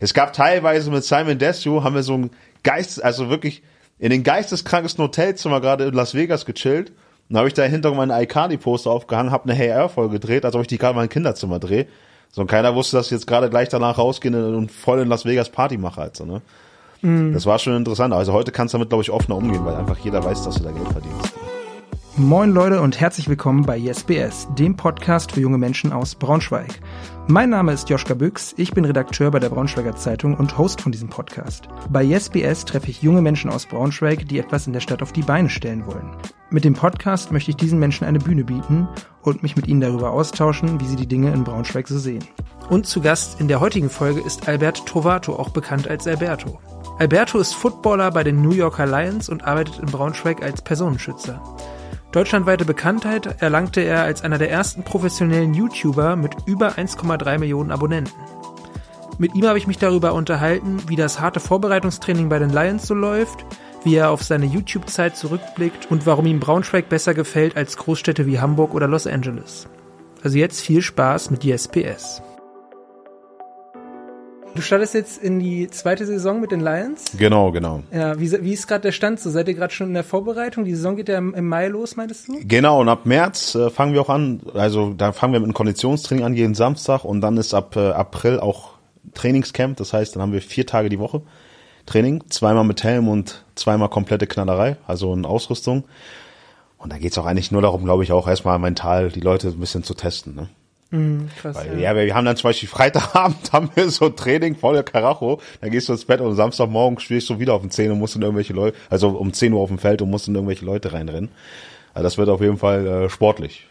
Es gab teilweise mit Simon Desue, haben wir so ein Geist, also wirklich in den geisteskrankesten Hotelzimmer gerade in Las Vegas gechillt. Und habe ich da hinter meinen iCardi-Poster aufgehangen, habe eine Hey Air-Folge gedreht, als ob ich die gerade mal im Kinderzimmer drehe. So, und keiner wusste, dass ich jetzt gerade gleich danach rausgehe und voll in Las Vegas Party mache halt so, ne? Mhm. Das war schon interessant. Also heute kannst du damit, glaube ich, offener umgehen, weil einfach jeder weiß, dass du da Geld verdienst. Moin Leute und herzlich willkommen bei YesBS, dem Podcast für junge Menschen aus Braunschweig. Mein Name ist Joschka Büchs, ich bin Redakteur bei der Braunschweiger Zeitung und Host von diesem Podcast. Bei YesBS treffe ich junge Menschen aus Braunschweig, die etwas in der Stadt auf die Beine stellen wollen. Mit dem Podcast möchte ich diesen Menschen eine Bühne bieten und mich mit ihnen darüber austauschen, wie sie die Dinge in Braunschweig so sehen. Und zu Gast in der heutigen Folge ist Albert Trovato, auch bekannt als Alberto. Alberto ist Footballer bei den New Yorker Lions und arbeitet in Braunschweig als Personenschützer. Deutschlandweite Bekanntheit erlangte er als einer der ersten professionellen YouTuber mit über 1,3 Millionen Abonnenten. Mit ihm habe ich mich darüber unterhalten, wie das harte Vorbereitungstraining bei den Lions so läuft, wie er auf seine YouTube-Zeit zurückblickt und warum ihm Braunschweig besser gefällt als Großstädte wie Hamburg oder Los Angeles. Also jetzt viel Spaß mit DSPS. Du startest jetzt in die zweite Saison mit den Lions. Genau, genau. Ja, wie, wie ist gerade der Stand? So seid ihr gerade schon in der Vorbereitung? Die Saison geht ja im, im Mai los, meintest du? Genau, und ab März äh, fangen wir auch an. Also da fangen wir mit einem Konditionstraining an jeden Samstag und dann ist ab äh, April auch Trainingscamp. Das heißt, dann haben wir vier Tage die Woche Training, zweimal mit Helm und zweimal komplette Knallerei, also in Ausrüstung. Und da geht's auch eigentlich nur darum, glaube ich, auch erstmal mental die Leute ein bisschen zu testen. Ne? Mhm, krass, Weil, ja. ja, wir haben dann zum Beispiel Freitagabend haben wir so Training voller Karacho, dann gehst du ins Bett und Samstagmorgen stehst du wieder auf um 10 und musst in irgendwelche Leute, also um 10 Uhr auf dem Feld und musst in irgendwelche Leute reinrennen. Also das wird auf jeden Fall äh, sportlich.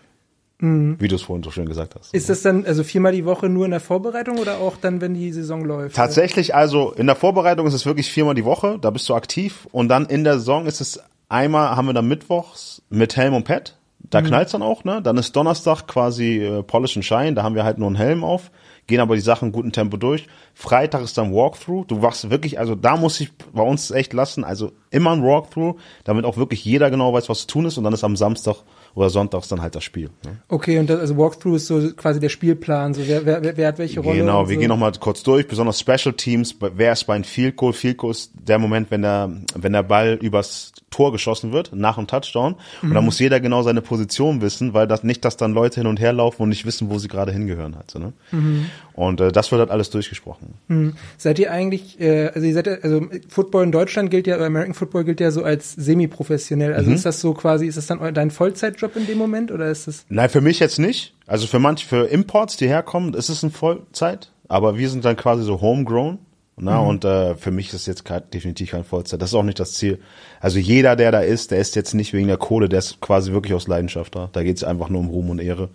Mhm. Wie du es vorhin so schön gesagt hast. Ist das dann also viermal die Woche nur in der Vorbereitung oder auch dann, wenn die Saison läuft? Tatsächlich, also in der Vorbereitung ist es wirklich viermal die Woche, da bist du aktiv und dann in der Saison ist es einmal haben wir dann mittwochs mit Helm und Pad da mhm. knallt's dann auch, ne? Dann ist Donnerstag quasi äh, Polish and Shine, da haben wir halt nur einen Helm auf, gehen aber die Sachen guten Tempo durch. Freitag ist dann Walkthrough. Du wachst wirklich, also da muss ich bei uns echt lassen, also immer ein Walkthrough, damit auch wirklich jeder genau weiß, was zu tun ist und dann ist am Samstag oder sonntags dann halt das Spiel. Ne? Okay, und das, also Walkthrough ist so quasi der Spielplan, so wer, wer, wer hat welche Rolle? Genau, wir so. gehen nochmal kurz durch, besonders Special Teams, wer ist bei einem Field Goal? Field Goal ist der Moment, wenn der, wenn der Ball übers Tor geschossen wird, nach dem Touchdown. Und mhm. da muss jeder genau seine Position wissen, weil das nicht, dass dann Leute hin und her laufen und nicht wissen, wo sie gerade hingehören halt. So, ne? Mhm. Und äh, das wird halt alles durchgesprochen. Mhm. Seid ihr eigentlich, äh, also ihr seid also Football in Deutschland gilt ja, American Football gilt ja so als semi-professionell. Also mhm. ist das so quasi, ist das dann dein Vollzeitjob in dem Moment oder ist das? Nein, für mich jetzt nicht. Also für manche, für Imports, die herkommen, ist es ein Vollzeit. Aber wir sind dann quasi so homegrown. Na, mhm. Und äh, für mich ist es jetzt kein, definitiv kein Vollzeit. Das ist auch nicht das Ziel. Also jeder, der da ist, der ist jetzt nicht wegen der Kohle, der ist quasi wirklich aus Leidenschaft da. Da geht es einfach nur um Ruhm und Ehre.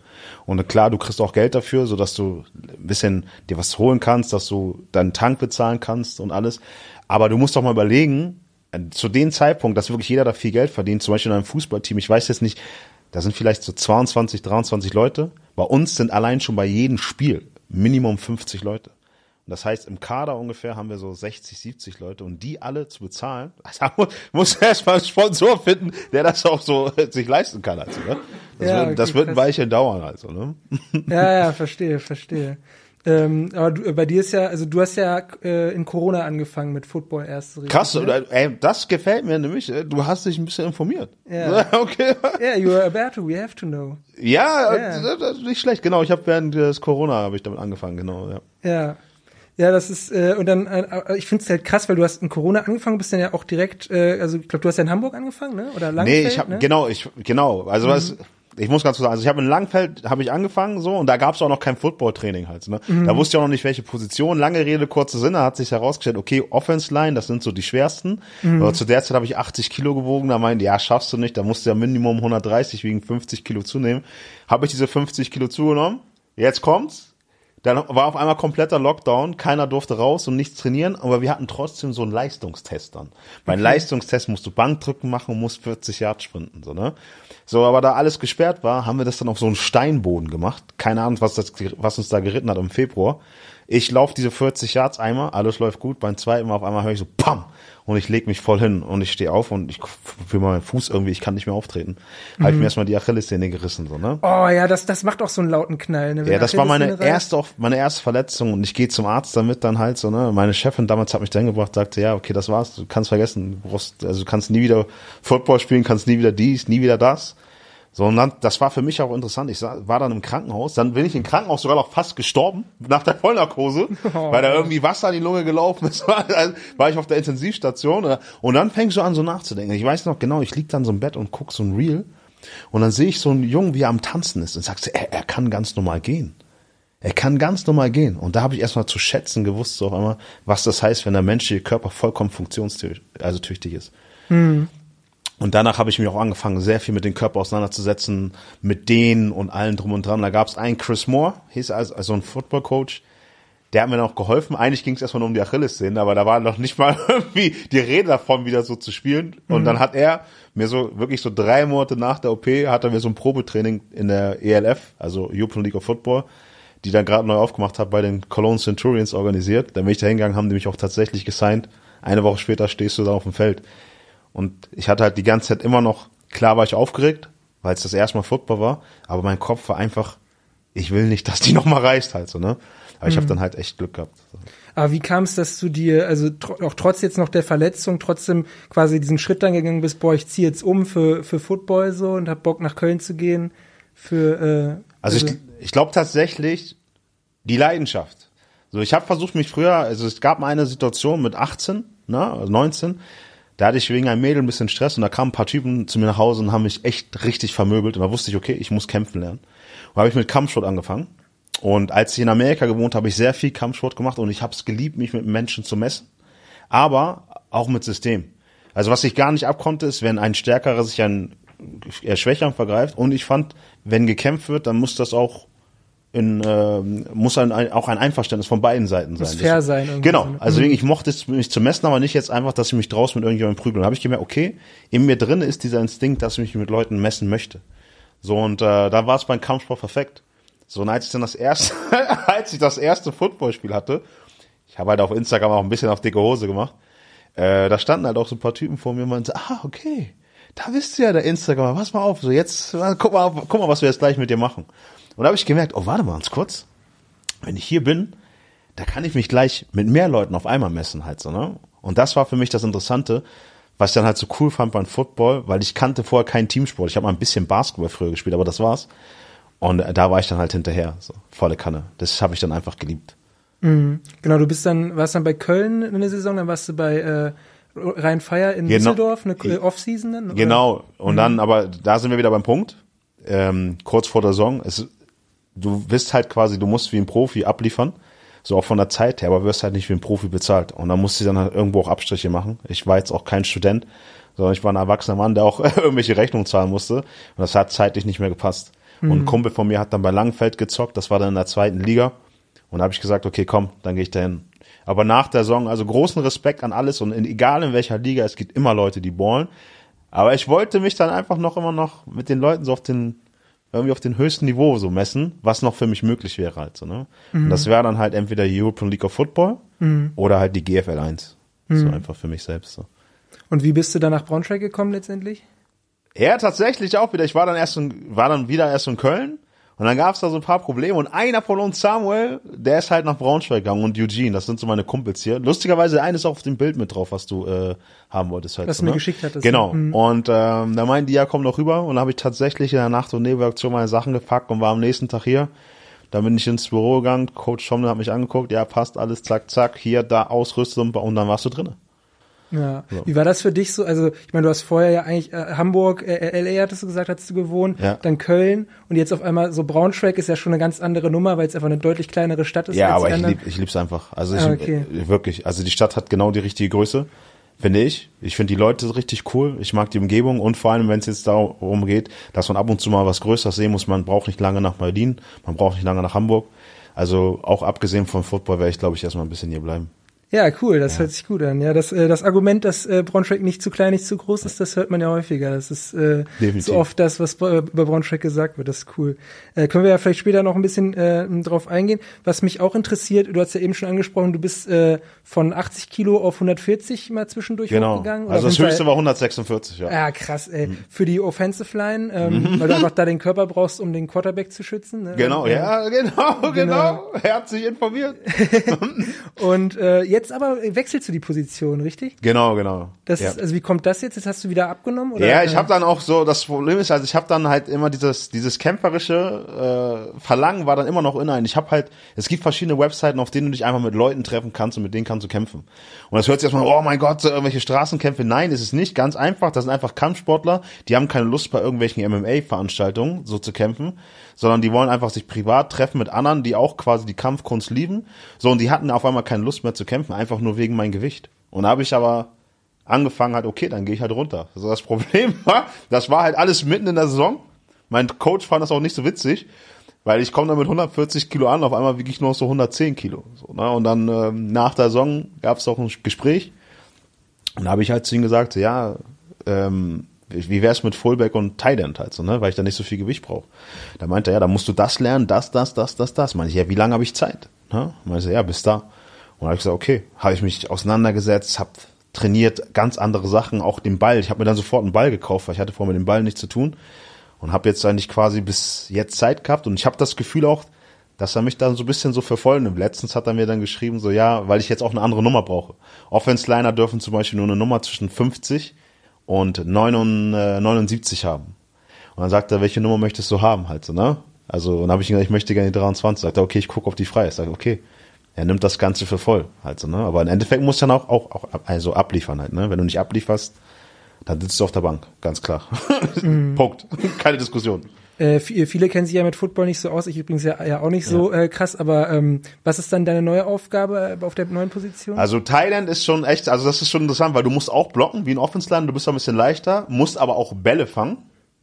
Und klar, du kriegst auch Geld dafür, so dass du ein bisschen dir was holen kannst, dass du deinen Tank bezahlen kannst und alles. Aber du musst doch mal überlegen, äh, zu dem Zeitpunkt, dass wirklich jeder da viel Geld verdient, zum Beispiel in einem Fußballteam, ich weiß jetzt nicht, da sind vielleicht so 22, 23 Leute. Bei uns sind allein schon bei jedem Spiel Minimum 50 Leute. Und das heißt, im Kader ungefähr haben wir so 60, 70 Leute und die alle zu bezahlen, also muss erst mal einen Sponsor finden, der das auch so sich leisten kann. Also, ne? Das, ja, wird, okay, das wird ein Weilchen dauern, also, ne? Ja, ja, verstehe, verstehe. Ähm, aber du, bei dir ist ja, also du hast ja äh, in Corona angefangen mit Football erst. Richtig, Krass, ne? ey, das gefällt mir nämlich. Äh, du hast dich ein bisschen informiert. Ja. okay. Ja, yeah, you are Alberto, we have to know. Ja, yeah. das, ist nicht schlecht. Genau, ich habe während des Corona habe ich damit angefangen, genau. Ja. Ja. Ja, das ist äh, und dann äh, ich finde es halt krass, weil du hast in Corona angefangen, bist dann ja auch direkt äh, also ich glaube, du hast ja in Hamburg angefangen, ne? Oder Langfeld, Nee, ich habe ne? genau, ich genau, also mhm. was ich muss ganz kurz sagen, also ich habe in Langfeld habe ich angefangen so und da gab es auch noch kein Football-Training halt. Ne? Mhm. Da wusste ich auch noch nicht, welche Position. Lange Rede, kurze Sinne, hat sich herausgestellt, okay, Offense-Line, das sind so die schwersten. Mhm. Aber zu der Zeit habe ich 80 Kilo gewogen, da meinte, ja, schaffst du nicht, da musst du ja Minimum 130 wegen 50 Kilo zunehmen. Habe ich diese 50 Kilo zugenommen, jetzt kommt's, dann war auf einmal kompletter Lockdown, keiner durfte raus und nichts trainieren, aber wir hatten trotzdem so einen Leistungstest dann. Beim okay. Leistungstest musst du Bankdrücken machen und musst 40 Yard sprinten, so, ne? So, aber da alles gesperrt war, haben wir das dann auf so einen Steinboden gemacht. Keine Ahnung, was das, was uns da geritten hat im Februar. Ich laufe diese 40 Yards einmal, alles läuft gut, beim zweiten Mal auf einmal höre ich so PAM und ich leg mich voll hin und ich stehe auf und ich fühle meinen Fuß irgendwie, ich kann nicht mehr auftreten. Mhm. Habe ich mir erstmal die Achillessehne gerissen, so, ne? Oh ja, das, das macht auch so einen lauten Knall, ne? ja, das war meine erste, meine erste Verletzung und ich gehe zum Arzt damit dann halt so, ne? Meine Chefin damals hat mich dahin gebracht, sagte, ja, okay, das war's, du kannst vergessen, du brauchst, also du kannst nie wieder Football spielen, kannst nie wieder dies, nie wieder das. So, und dann, das war für mich auch interessant. Ich war dann im Krankenhaus, dann bin ich im Krankenhaus sogar noch fast gestorben, nach der Vollnarkose, oh, weil da irgendwie Wasser in die Lunge gelaufen ist, war ich auf der Intensivstation. Und dann fängst du an, so nachzudenken. Ich weiß noch genau, ich lieg dann so im Bett und guck so ein Reel. Und dann sehe ich so einen Jungen, wie er am Tanzen ist. Und sagst, er, er kann ganz normal gehen. Er kann ganz normal gehen. Und da habe ich erstmal zu schätzen gewusst, so auf einmal, was das heißt, wenn der menschliche Körper vollkommen funktionstüchtig also tüchtig ist. Mhm. Und danach habe ich mich auch angefangen, sehr viel mit dem Körper auseinanderzusetzen, mit denen und allen drum und dran. Da gab es einen Chris Moore, hieß also, also ein Football Coach, der hat mir noch geholfen. Eigentlich ging es erstmal nur um die Achillessehne, aber da war noch nicht mal irgendwie die Rede davon, wieder so zu spielen. Und mhm. dann hat er mir so wirklich so drei Monate nach der OP hat er mir so ein Probetraining in der ELF, also European League of Football, die dann gerade neu aufgemacht hat, bei den Cologne Centurions organisiert. Da bin ich da hingegangen, haben die mich auch tatsächlich gesigned. Eine Woche später stehst du da auf dem Feld. Und ich hatte halt die ganze Zeit immer noch, klar war ich aufgeregt, weil es das erste Mal Football war, aber mein Kopf war einfach, ich will nicht, dass die nochmal reißt halt so, ne? Aber ich mhm. habe dann halt echt Glück gehabt. Aber wie kam es, dass du dir, also tr auch trotz jetzt noch der Verletzung, trotzdem quasi diesen Schritt dann gegangen bist, boah, ich ziehe jetzt um für, für Football so und hab Bock nach Köln zu gehen? Für, äh, also, also ich, ich glaube tatsächlich die Leidenschaft. So, ich habe versucht, mich früher, also es gab mal eine Situation mit 18, ne, 19, da hatte ich wegen einem Mädel ein bisschen Stress und da kamen ein paar Typen zu mir nach Hause und haben mich echt richtig vermöbelt und da wusste ich, okay, ich muss kämpfen lernen. Und habe ich mit Kampfsport angefangen. Und als ich in Amerika gewohnt habe, ich sehr viel Kampfsport gemacht und ich habe es geliebt, mich mit Menschen zu messen. Aber auch mit System. Also was ich gar nicht abkonnte, ist, wenn ein Stärkerer sich einen eher Schwächeren vergreift. Und ich fand, wenn gekämpft wird, dann muss das auch in, äh, muss ein, ein, auch ein Einverständnis von beiden Seiten sein. Muss fair das, sein. Genau. So. Also mhm. ich mochte es mich zu messen, aber nicht jetzt einfach, dass ich mich draußen mit irgendjemandem prügel. Da habe ich gemerkt, okay, in mir drin ist dieser Instinkt, dass ich mich mit Leuten messen möchte. So und äh, da war es beim Kampfsport perfekt. So und als ich dann das erste, als ich das erste Footballspiel hatte, ich habe halt auf Instagram auch ein bisschen auf dicke Hose gemacht. Äh, da standen halt auch so ein paar Typen vor mir und meinten, ah okay, da bist du ja der Instagram. Pass mal auf, so jetzt guck mal, guck mal, was wir jetzt gleich mit dir machen. Und da habe ich gemerkt, oh, warte mal ganz kurz. Wenn ich hier bin, da kann ich mich gleich mit mehr Leuten auf einmal messen halt so, ne? Und das war für mich das Interessante, was ich dann halt so cool fand beim Football, weil ich kannte vorher keinen Teamsport. Ich habe mal ein bisschen Basketball früher gespielt, aber das war's. Und da war ich dann halt hinterher, so volle Kanne. Das habe ich dann einfach geliebt. Mhm. Genau, du bist dann, warst dann bei Köln eine Saison, dann warst du bei äh, Rhein-Feier in genau. Düsseldorf, eine Off-Season dann? Oder? Genau, und mhm. dann, aber da sind wir wieder beim Punkt. Ähm, kurz vor der Saison, es, du bist halt quasi, du musst wie ein Profi abliefern, so auch von der Zeit her, aber wirst halt nicht wie ein Profi bezahlt. Und dann musst du dann halt irgendwo auch Abstriche machen. Ich war jetzt auch kein Student, sondern ich war ein erwachsener Mann, der auch irgendwelche Rechnungen zahlen musste. Und das hat zeitlich nicht mehr gepasst. Mhm. Und ein Kumpel von mir hat dann bei Langfeld gezockt, das war dann in der zweiten Liga. Und da habe ich gesagt, okay, komm, dann gehe ich dahin. Aber nach der Saison, also großen Respekt an alles und in, egal in welcher Liga, es gibt immer Leute, die ballen. Aber ich wollte mich dann einfach noch immer noch mit den Leuten so auf den irgendwie auf den höchsten Niveau so messen, was noch für mich möglich wäre halt so, ne? Mhm. Und das wäre dann halt entweder European League of Football mhm. oder halt die GFL 1. Mhm. So einfach für mich selbst so. Und wie bist du dann nach Braunschweig gekommen letztendlich? Ja, tatsächlich auch wieder. Ich war dann erst in, war dann wieder erst in Köln und dann gab es da so ein paar Probleme und einer von uns, Samuel, der ist halt nach Braunschweig gegangen und Eugene, das sind so meine Kumpels hier. Lustigerweise, der eine ist auch auf dem Bild mit drauf, was du äh, haben wolltest halt. Was du mir ne? geschickt hattest. Genau. Mhm. Und ähm, da meinten die, ja, komm doch rüber und dann habe ich tatsächlich in der Nacht- und Nebenaktion meine Sachen gepackt und war am nächsten Tag hier. Dann bin ich ins Büro gegangen, Coach Schommel hat mich angeguckt, ja, passt alles, zack, zack, hier, da, Ausrüstung und dann warst du drinnen. Ja. So. Wie war das für dich so? Also, ich meine, du hast vorher ja eigentlich äh, Hamburg, äh, LA hattest du gesagt, hattest du gewohnt, ja. dann Köln und jetzt auf einmal so Braunschweig ist ja schon eine ganz andere Nummer, weil es einfach eine deutlich kleinere Stadt ist. Ja, aber ich lieb, ich lieb's einfach. Also ich ah, okay. äh, wirklich, also die Stadt hat genau die richtige Größe, finde ich. Ich finde die Leute richtig cool. Ich mag die Umgebung und vor allem, wenn es jetzt darum geht, dass man ab und zu mal was Größeres sehen muss, man braucht nicht lange nach Berlin, man braucht nicht lange nach Hamburg. Also auch abgesehen vom Football werde ich, glaube ich, erstmal ein bisschen hier bleiben. Ja, cool, das ja. hört sich gut an. Ja, das, äh, das Argument, dass äh, Braunschweig nicht zu klein, nicht zu groß ist, das hört man ja häufiger. Das ist äh, so oft das, was äh, über Braunschweig gesagt wird. Das ist cool. Äh, können wir ja vielleicht später noch ein bisschen äh, drauf eingehen. Was mich auch interessiert, du hast ja eben schon angesprochen, du bist äh, von 80 Kilo auf 140 mal zwischendurch genau. hochgegangen. also das höchste war 146, ja. Ja, krass, ey. Mhm. Für die Offensive Line, ähm, mhm. weil du einfach da den Körper brauchst, um den Quarterback zu schützen. Ne? Genau, ja, genau, genau. genau. Er hat sich informiert. Und äh, jetzt aber wechselt wechselst du die Position, richtig? Genau, genau. Das ja. ist, also wie kommt das jetzt? Jetzt hast du wieder abgenommen? Oder? Ja, ich habe dann auch so, das Problem ist, also ich habe dann halt immer dieses, dieses kämpferische äh, Verlangen war dann immer noch in ein. Ich habe halt, es gibt verschiedene Webseiten, auf denen du dich einfach mit Leuten treffen kannst und mit denen kannst du kämpfen. Und das hört sich erstmal, oh mein Gott, so irgendwelche Straßenkämpfe. Nein, ist es nicht. Ganz einfach. Das sind einfach Kampfsportler, die haben keine Lust bei irgendwelchen MMA-Veranstaltungen so zu kämpfen, sondern die wollen einfach sich privat treffen mit anderen, die auch quasi die Kampfkunst lieben. So, und die hatten auf einmal keine Lust mehr zu kämpfen, einfach nur wegen meinem Gewicht. Und da habe ich aber angefangen halt, okay, dann gehe ich halt runter. Also das Problem war, das war halt alles mitten in der Saison. Mein Coach fand das auch nicht so witzig, weil ich komme dann mit 140 Kilo an, auf einmal wiege ich nur noch so 110 Kilo. So, ne? Und dann ähm, nach der Saison gab es auch ein Gespräch. Und da habe ich halt zu ihm gesagt, ja, ähm, wie wär's mit Fullback und End halt so, ne, weil ich da nicht so viel Gewicht brauche. Da meinte er, ja, da musst du das lernen, das, das, das, das, das. Meinte ich, ja, wie lange habe ich Zeit? Ne? Meinte ja, bis da. Und habe ich gesagt, okay, habe ich mich auseinandergesetzt, habe trainiert ganz andere Sachen, auch den Ball. Ich habe mir dann sofort einen Ball gekauft, weil ich hatte vorher mit dem Ball nichts zu tun und habe jetzt eigentlich quasi bis jetzt Zeit gehabt und ich habe das Gefühl auch, dass er mich dann so ein bisschen so verfolgen. Letztens hat er mir dann geschrieben, so ja, weil ich jetzt auch eine andere Nummer brauche. Offense-Liner dürfen zum Beispiel nur eine Nummer zwischen 50 und 79 haben. Und dann sagt er, welche Nummer möchtest du haben halt so, ne? Also, dann habe ich gesagt, ich möchte gerne die 23. Sagt er, okay, ich gucke auf die frei. Ich sage, okay, er nimmt das Ganze für voll halt so, ne? Aber im Endeffekt muss dann auch, auch, auch also abliefern halt, ne? Wenn du nicht ablieferst, dann sitzt du auf der Bank, ganz klar. Mm. Punkt. Keine Diskussion. Äh, viele kennen sich ja mit Football nicht so aus, ich übrigens ja, ja auch nicht so ja. äh, krass, aber ähm, was ist dann deine neue Aufgabe äh, auf der neuen Position? Also Thailand ist schon echt, also das ist schon interessant, weil du musst auch blocken wie ein Offense-Line, du bist ein bisschen leichter, musst aber auch Bälle fangen,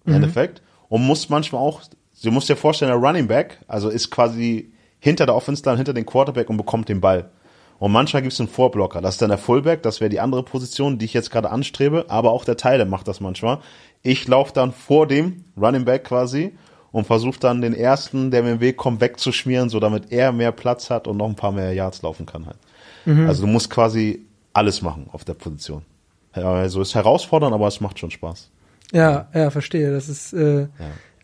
im mhm. Endeffekt, und musst manchmal auch, du musst dir vorstellen, der Running Back, also ist quasi hinter der Offense-Line, hinter den Quarterback und bekommt den Ball. Und manchmal gibt es einen Vorblocker. Das ist dann der Fullback, das wäre die andere Position, die ich jetzt gerade anstrebe, aber auch der Teile macht das manchmal. Ich laufe dann vor dem Running Back quasi und versuche dann den ersten, der mir im Weg kommt, wegzuschmieren, so damit er mehr Platz hat und noch ein paar mehr Yards laufen kann halt. Mhm. Also du musst quasi alles machen auf der Position. Also ist herausfordernd, aber es macht schon Spaß. Ja, ja, verstehe. Das ist äh, ja.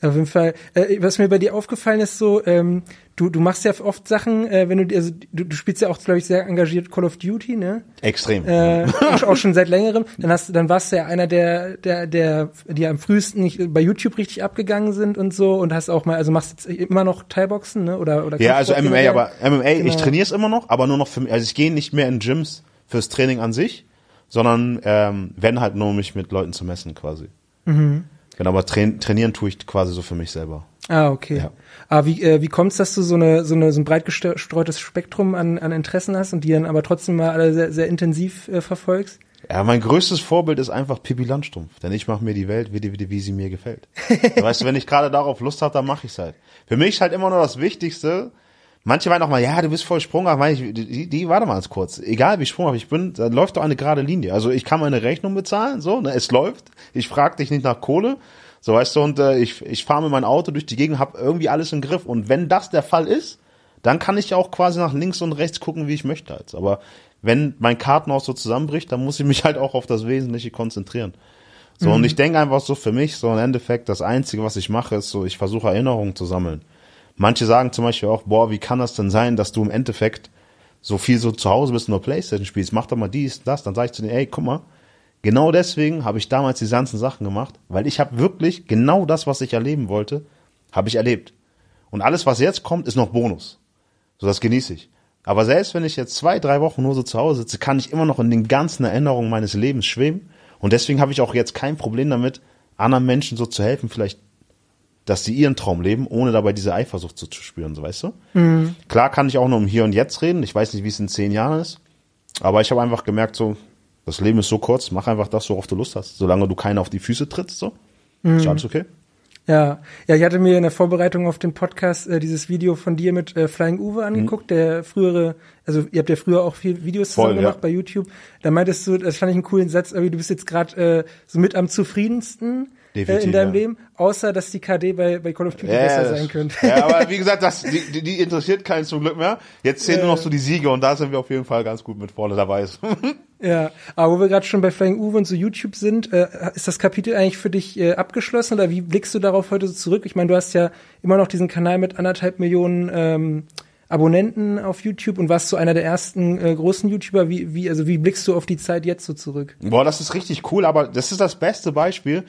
Auf jeden Fall. Äh, was mir bei dir aufgefallen ist, so, ähm, du, du machst ja oft Sachen, äh, wenn du, also du, du spielst ja auch, glaube ich, sehr engagiert Call of Duty, ne? Extrem. Äh, auch schon seit längerem. Dann hast du, dann warst du ja einer der, der, der, die am frühesten nicht bei YouTube richtig abgegangen sind und so und hast auch mal, also machst jetzt immer noch Thai-Boxen, ne? Oder, oder Ja, also MMA, aber MMA, genau. ich trainiere es immer noch, aber nur noch für mich. Also ich gehe nicht mehr in Gyms fürs Training an sich, sondern ähm, wenn halt nur mich mit Leuten zu messen quasi. Mhm. Genau, aber train trainieren tue ich quasi so für mich selber. Ah, okay. Ja. Aber wie, äh, wie kommt es, dass du so, eine, so, eine, so ein breit gestreutes Spektrum an, an Interessen hast und die dann aber trotzdem mal alle sehr, sehr intensiv äh, verfolgst? Ja, mein größtes Vorbild ist einfach Pippi Landstrumpf, denn ich mache mir die Welt, wie, wie, wie sie mir gefällt. weißt du, wenn ich gerade darauf Lust habe, dann mache ich halt. Für mich ist halt immer nur das Wichtigste, Manche meinen auch mal, ja, du bist voll sprunghaft. Meine ich, die, die, warte mal ganz kurz. Egal wie sprunghaft ich bin, da läuft doch eine gerade Linie. Also ich kann meine Rechnung bezahlen, so, ne, es läuft. Ich frage dich nicht nach Kohle. So, weißt du, und äh, ich, ich fahre mit meinem Auto durch die Gegend, habe irgendwie alles im Griff. Und wenn das der Fall ist, dann kann ich auch quasi nach links und rechts gucken, wie ich möchte. Halt. Aber wenn mein Kartenhaus so zusammenbricht, dann muss ich mich halt auch auf das Wesentliche konzentrieren. So, mhm. und ich denke einfach so für mich, so im Endeffekt, das Einzige, was ich mache, ist so, ich versuche Erinnerungen zu sammeln. Manche sagen zum Beispiel auch, boah, wie kann das denn sein, dass du im Endeffekt so viel so zu Hause bist und nur Playstation spielst, mach doch mal dies, das. Dann sage ich zu denen, ey, guck mal, genau deswegen habe ich damals die ganzen Sachen gemacht, weil ich habe wirklich genau das, was ich erleben wollte, habe ich erlebt. Und alles, was jetzt kommt, ist noch Bonus. So, das genieße ich. Aber selbst wenn ich jetzt zwei, drei Wochen nur so zu Hause sitze, kann ich immer noch in den ganzen Erinnerungen meines Lebens schweben. Und deswegen habe ich auch jetzt kein Problem damit, anderen Menschen so zu helfen, vielleicht dass sie ihren Traum leben, ohne dabei diese Eifersucht zu, zu spüren, so weißt du? Mhm. Klar kann ich auch nur um hier und jetzt reden. Ich weiß nicht, wie es in zehn Jahren ist. Aber ich habe einfach gemerkt, so, das Leben ist so kurz, mach einfach das, worauf du Lust hast. Solange du keinen auf die Füße trittst, so. Mhm. Ist alles okay? Ja, ja, ich hatte mir in der Vorbereitung auf den Podcast äh, dieses Video von dir mit äh, Flying Uwe angeguckt, mhm. der frühere, also ihr habt ja früher auch viel Videos zusammen Voll, gemacht ja. bei YouTube. Da meintest du, das fand ich einen coolen Satz, irgendwie du bist jetzt gerade äh, so mit am zufriedensten Definitiv, äh, in deinem ja. Leben, außer dass die KD bei, bei Call of Duty ja, besser sein könnte. Ja, aber wie gesagt, das, die, die interessiert keinen zum Glück mehr. Jetzt zählen nur noch so die Siege und da sind wir auf jeden Fall ganz gut mit vorne dabei. ja, aber wo wir gerade schon bei Flying Uwe und so YouTube sind, äh, ist das Kapitel eigentlich für dich äh, abgeschlossen oder wie blickst du darauf heute so zurück? Ich meine, du hast ja immer noch diesen Kanal mit anderthalb Millionen ähm, Abonnenten auf YouTube und warst du einer der ersten äh, großen YouTuber. Wie, wie, also wie blickst du auf die Zeit jetzt so zurück? Boah, das ist richtig cool, aber das ist das beste Beispiel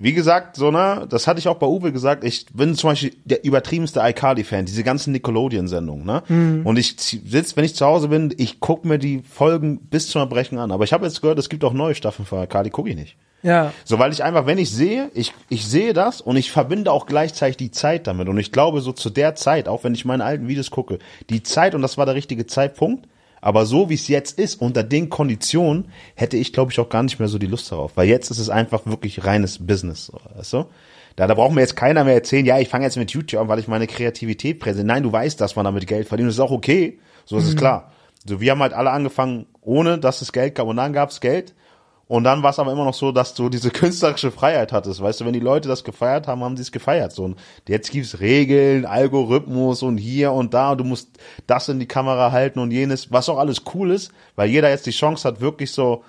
wie gesagt, so ne, das hatte ich auch bei Uwe gesagt, ich bin zum Beispiel der übertriebenste iCarly-Fan, diese ganzen Nickelodeon-Sendungen, ne? Mhm. Und ich sitz, wenn ich zu Hause bin, ich guck mir die Folgen bis zum Erbrechen an. Aber ich habe jetzt gehört, es gibt auch neue Staffeln von iCarly, gucke ich nicht. Ja. So, weil ich einfach, wenn ich sehe, ich, ich sehe das und ich verbinde auch gleichzeitig die Zeit damit. Und ich glaube, so zu der Zeit, auch wenn ich meine alten Videos gucke, die Zeit, und das war der richtige Zeitpunkt, aber so wie es jetzt ist, unter den Konditionen, hätte ich, glaube ich, auch gar nicht mehr so die Lust darauf. Weil jetzt ist es einfach wirklich reines Business. Weißt du? Da, da braucht mir jetzt keiner mehr erzählen, ja, ich fange jetzt mit YouTube an, weil ich meine Kreativität präsentiere. Nein, du weißt, dass man damit Geld verdient. Das ist auch okay. So ist mhm. es klar. So, wir haben halt alle angefangen, ohne dass es Geld gab. Und dann gab es Geld. Und dann war es aber immer noch so, dass du diese künstlerische Freiheit hattest. Weißt du, wenn die Leute das gefeiert haben, haben sie es gefeiert. So, und jetzt gibt's Regeln, Algorithmus und hier und da. Und du musst das in die Kamera halten und jenes, was auch alles cool ist, weil jeder jetzt die Chance hat, wirklich so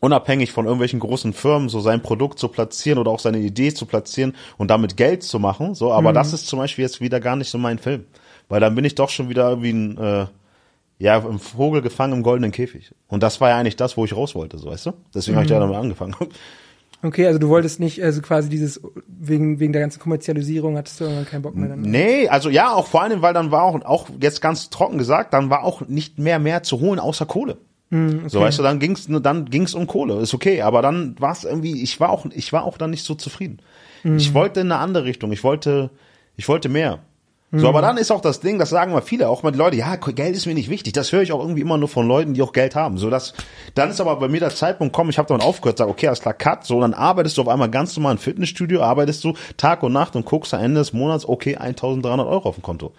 unabhängig von irgendwelchen großen Firmen so sein Produkt zu platzieren oder auch seine Idee zu platzieren und damit Geld zu machen. So, aber mhm. das ist zum Beispiel jetzt wieder gar nicht so mein Film. Weil dann bin ich doch schon wieder irgendwie ein äh, ja, im Vogel gefangen im goldenen Käfig. Und das war ja eigentlich das, wo ich raus wollte, so weißt du? Deswegen mhm. habe ich da damit angefangen. Okay, also du wolltest nicht, also quasi dieses, wegen, wegen der ganzen Kommerzialisierung hattest du irgendwann keinen Bock mehr dann? Nee, also ja, auch vor allem, weil dann war auch, auch jetzt ganz trocken gesagt, dann war auch nicht mehr mehr zu holen außer Kohle. Mm, okay. So weißt du, dann ging's dann ging's um Kohle, ist okay, aber dann war es irgendwie, ich war auch, ich war auch dann nicht so zufrieden. Mm. Ich wollte in eine andere Richtung, ich wollte, ich wollte mehr. So, aber mhm. dann ist auch das Ding, das sagen mal viele, auch mal die Leute, ja, Geld ist mir nicht wichtig. Das höre ich auch irgendwie immer nur von Leuten, die auch Geld haben. So, dass, dann ist aber bei mir der Zeitpunkt kommen, ich habe dann aufgehört, sage, okay, alles klar, cut. So, dann arbeitest du auf einmal ganz normal im Fitnessstudio, arbeitest du Tag und Nacht und guckst am Ende des Monats, okay, 1300 Euro auf dem Konto.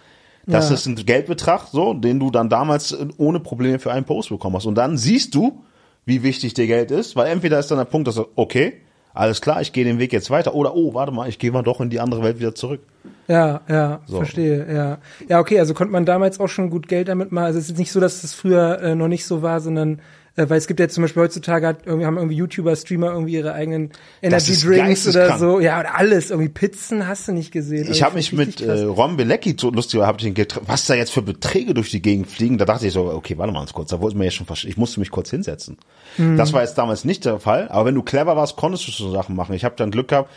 Das ja. ist ein Geldbetrag, so, den du dann damals ohne Probleme für einen Post bekommen hast. Und dann siehst du, wie wichtig dir Geld ist, weil entweder ist dann der Punkt, dass du, okay, alles klar, ich gehe den Weg jetzt weiter. Oder, oh, warte mal, ich gehe mal doch in die andere Welt wieder zurück. Ja, ja, so. verstehe, ja. Ja, okay, also konnte man damals auch schon gut Geld damit machen. Also es ist nicht so, dass es früher äh, noch nicht so war, sondern äh, weil es gibt ja zum Beispiel heutzutage hat, irgendwie, haben irgendwie YouTuber, Streamer irgendwie ihre eigenen Energy Drinks oder so. Ja, oder alles. Irgendwie Pizzen hast du nicht gesehen. Ich habe mich mit äh, Ron Belecki so lustig, hab ich den was da jetzt für Beträge durch die Gegend fliegen. Da dachte ich so, okay, warte mal kurz, da wollte mir jetzt schon ich musste mich kurz hinsetzen. Mhm. Das war jetzt damals nicht der Fall, aber wenn du clever warst, konntest du so Sachen machen. Ich habe dann Glück gehabt,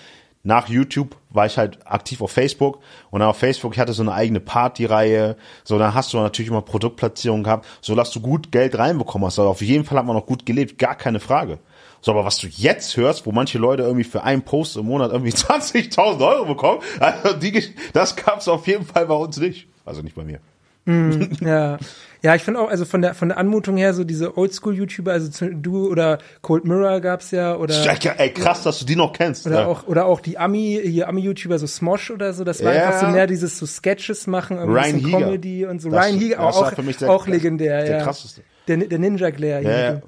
nach YouTube war ich halt aktiv auf Facebook und dann auf Facebook, ich hatte so eine eigene Partyreihe, so dann hast du natürlich immer Produktplatzierungen gehabt, so dass du gut Geld reinbekommen hast. Also auf jeden Fall hat man noch gut gelebt, gar keine Frage. So, aber was du jetzt hörst, wo manche Leute irgendwie für einen Post im Monat irgendwie 20.000 Euro bekommen, also die, das gab's auf jeden Fall bei uns nicht. Also nicht bei mir. Mm, ja. Ja, ich finde auch, also von der von der Anmutung her, so diese Oldschool-YouTuber, also du oder Cold Mirror gab's ja, oder. Ey, krass, dass du die noch kennst. Oder ja. auch, oder auch die Ami, hier Ami-YouTuber, so Smosh oder so, das war ja. einfach so mehr dieses so Sketches machen, irgendwie Ryan so Comedy und so. Das, Ryan Heeger, auch, auch, auch legendär, der ja. Der krasseste. Der, der Ninja Glare. Ja,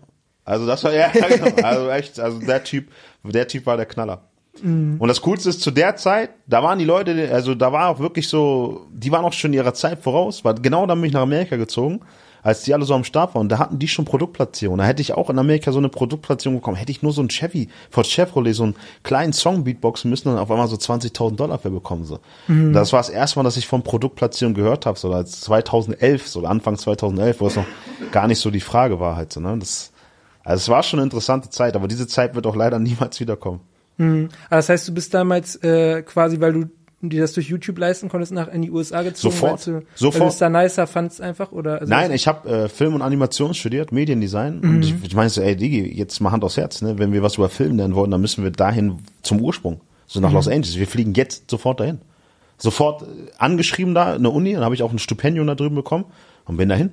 Also das war, ja, genau. also echt, also der Typ, der Typ war der Knaller. Mhm. Und das Coolste ist, zu der Zeit, da waren die Leute, also da war auch wirklich so, die waren auch schon ihrer Zeit voraus, weil genau dann bin ich nach Amerika gezogen, als die alle so am Start waren, da hatten die schon Produktplatzierung. Da hätte ich auch in Amerika so eine Produktplatzierung bekommen. Hätte ich nur so ein Chevy von Chevrolet, so einen kleinen Song beatboxen müssen und auf einmal so 20.000 Dollar für bekommen. So. Mhm. Das war das erste Mal, dass ich von Produktplatzierung gehört habe, so als 2011, so Anfang 2011, wo es noch gar nicht so die Frage war halt so, ne? Das, also es war schon eine interessante Zeit, aber diese Zeit wird auch leider niemals wiederkommen. Mhm. Aber das heißt, du bist damals äh, quasi, weil du dir das durch YouTube leisten konntest, nach in die USA gezogen? Sofort. Du, Sofort. Weil du es da nicer fandst einfach? oder? Also Nein, ich habe äh, Film und Animation studiert, Mediendesign. Mhm. Und ich, ich meine so, ey Digi, jetzt mal Hand aufs Herz, ne? Wenn wir was über Film lernen wollen, dann müssen wir dahin zum Ursprung. So nach mhm. Los Angeles. Wir fliegen jetzt sofort dahin. Sofort äh, angeschrieben da, eine Uni, dann habe ich auch ein Stipendium da drüben bekommen und bin dahin.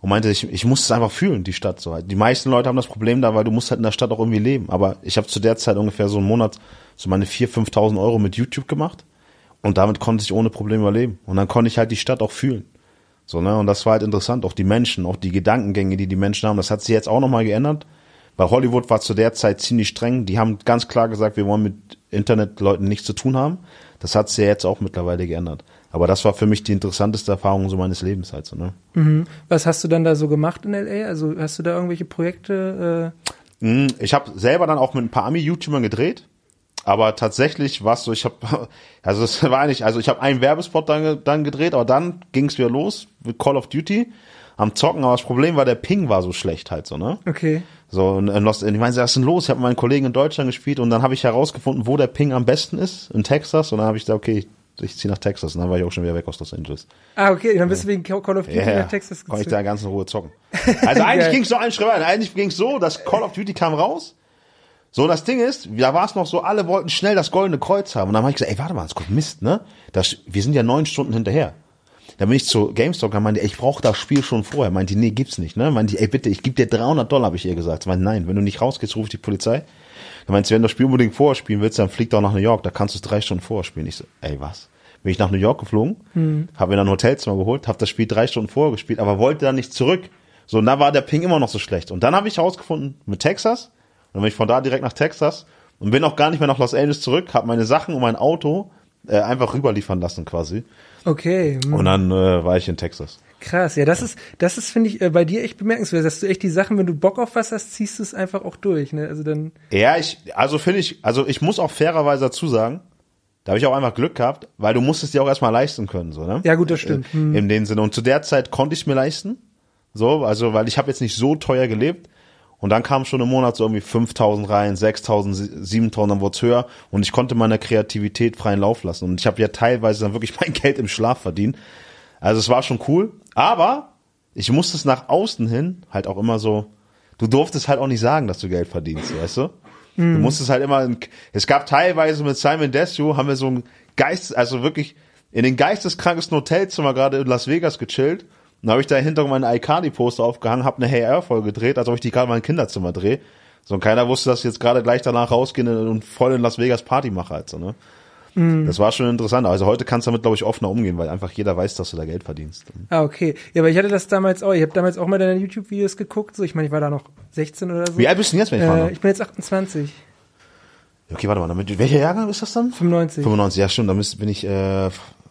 Und meinte, ich, ich muss es einfach fühlen, die Stadt so halt. Die meisten Leute haben das Problem da, weil du musst halt in der Stadt auch irgendwie leben. Aber ich habe zu der Zeit ungefähr so einen Monat so meine 4.000, 5.000 Euro mit YouTube gemacht und damit konnte ich ohne Probleme überleben. Und dann konnte ich halt die Stadt auch fühlen. So, ne? Und das war halt interessant, auch die Menschen, auch die Gedankengänge, die die Menschen haben. Das hat sich jetzt auch nochmal geändert, weil Hollywood war zu der Zeit ziemlich streng. Die haben ganz klar gesagt, wir wollen mit Internetleuten nichts zu tun haben. Das hat sich ja jetzt auch mittlerweile geändert. Aber das war für mich die interessanteste Erfahrung so meines Lebens halt so, ne? Mhm. Was hast du dann da so gemacht in LA? Also hast du da irgendwelche Projekte? Äh? Ich habe selber dann auch mit ein paar Ami-YouTubern gedreht. Aber tatsächlich war es so, ich habe, also es war eigentlich, also ich habe einen Werbespot dann, dann gedreht, aber dann ging es wieder los mit Call of Duty am Zocken, aber das Problem war, der Ping war so schlecht halt so, ne? Okay. So, und in Los, ich meine, was ist denn los? Ich habe mit meinen Kollegen in Deutschland gespielt und dann habe ich herausgefunden, wo der Ping am besten ist, in Texas. Und dann habe ich gesagt, okay, ich ziehe nach Texas. Und dann war ich auch schon wieder weg aus Los Angeles. Ah, okay, dann bist du wegen Call of Duty Ja, nach Texas Konnte ich da ganz in Ruhe zocken. Also eigentlich ging es so einen Schritt weiter. Eigentlich ging es so, dass Call of Duty kam raus. So, das Ding ist, da war es noch so, alle wollten schnell das goldene Kreuz haben. Und dann habe ich gesagt, ey, warte mal, das kommt Mist, ne? Das, wir sind ja neun Stunden hinterher. Dann bin ich zu GameStop und meinte, ey, ich brauche das Spiel schon vorher. Meinte, nee, gibt's nicht, ne? Meinte, ey, bitte, ich gebe dir 300 Dollar, habe ich ihr gesagt. Meinte, nein, wenn du nicht rausgehst, ruf ich die Polizei. Meinte sie, wenn du das Spiel unbedingt vorher spielen willst, dann flieg doch nach New York, da kannst du es drei Stunden vorher spielen. Ich so, ey, was? Bin ich nach New York geflogen, hm. habe mir dann ein Hotelzimmer geholt, habe das Spiel drei Stunden vorher gespielt, aber wollte dann nicht zurück. So, und da war der Ping immer noch so schlecht. Und dann habe ich herausgefunden, mit Texas, und dann bin ich von da direkt nach Texas und bin auch gar nicht mehr nach Los Angeles zurück, habe meine Sachen und mein Auto äh, einfach rüberliefern lassen quasi. Okay. Hm. Und dann äh, war ich in Texas. Krass, ja, das ist, das ist, finde ich, äh, bei dir echt bemerkenswert, dass du echt die Sachen, wenn du Bock auf was hast, ziehst du es einfach auch durch, ne? Also dann. Ja, ich, also finde ich, also ich muss auch fairerweise dazu sagen, da habe ich auch einfach Glück gehabt, weil du musst es dir auch erstmal leisten können, so, ne? Ja, gut, das stimmt. Hm. In dem Sinne. Und zu der Zeit konnte ich es mir leisten. So, also, weil ich habe jetzt nicht so teuer gelebt. Und dann kam schon im Monat so irgendwie 5000 rein, 6000, 7000, dann wurde es höher. Und ich konnte meiner Kreativität freien Lauf lassen. Und ich habe ja teilweise dann wirklich mein Geld im Schlaf verdient. Also es war schon cool. Aber ich musste es nach außen hin halt auch immer so, du durftest halt auch nicht sagen, dass du Geld verdienst, weißt du? Du musstest halt immer, es gab teilweise mit Simon Desue, haben wir so ein Geist, also wirklich in den geisteskrankesten Hotelzimmer gerade in Las Vegas gechillt. Und dann habe ich da hinter mein iCardi-Poster aufgehangen, habe eine Hey Air-Folge gedreht, als ob ich die gerade mal in Kinderzimmer drehe. So, und keiner wusste, dass ich jetzt gerade gleich danach rausgehen und voll in Las Vegas Party mache halt so, ne? Mhm. Das war schon interessant. Also heute kannst du damit, glaube ich, offener umgehen, weil einfach jeder weiß, dass du da Geld verdienst. Ah, okay. Ja, aber ich hatte das damals auch. Ich habe damals auch mal deine YouTube-Videos geguckt. So, ich meine, ich war da noch 16 oder so. Wie alt bist du denn jetzt, wenn ich äh, äh, Ich bin jetzt 28. Okay, warte mal, damit, welcher Jahrgang ist das dann? 95. 95, ja stimmt, da müsst- bin ich äh,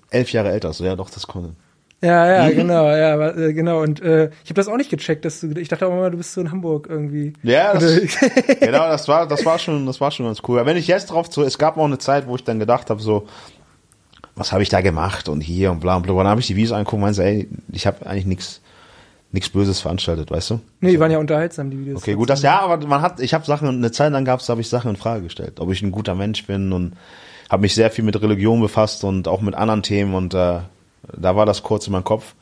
elf Jahre älter. So, ja doch, das konnte. Ja, ja, genau, ja, äh, genau. Und äh, ich habe das auch nicht gecheckt, dass du. Ich dachte auch immer, du bist so in Hamburg irgendwie. Ja, das, genau, das war, das war schon, das war schon ganz cool. Aber wenn ich jetzt drauf zu, es gab auch eine Zeit, wo ich dann gedacht habe, so, was habe ich da gemacht und hier und bla und bla. Und dann habe ich die Videos angeguckt und meinte, ey, ich habe eigentlich nichts, nichts Böses veranstaltet, weißt du? Nee, die waren ja unterhaltsam, die Videos. Okay, gut, das ja, aber man hat, ich habe Sachen, eine Zeit lang gab's, habe ich Sachen in Frage gestellt, ob ich ein guter Mensch bin und habe mich sehr viel mit Religion befasst und auch mit anderen Themen und äh, da war das kurz in meinem Kopf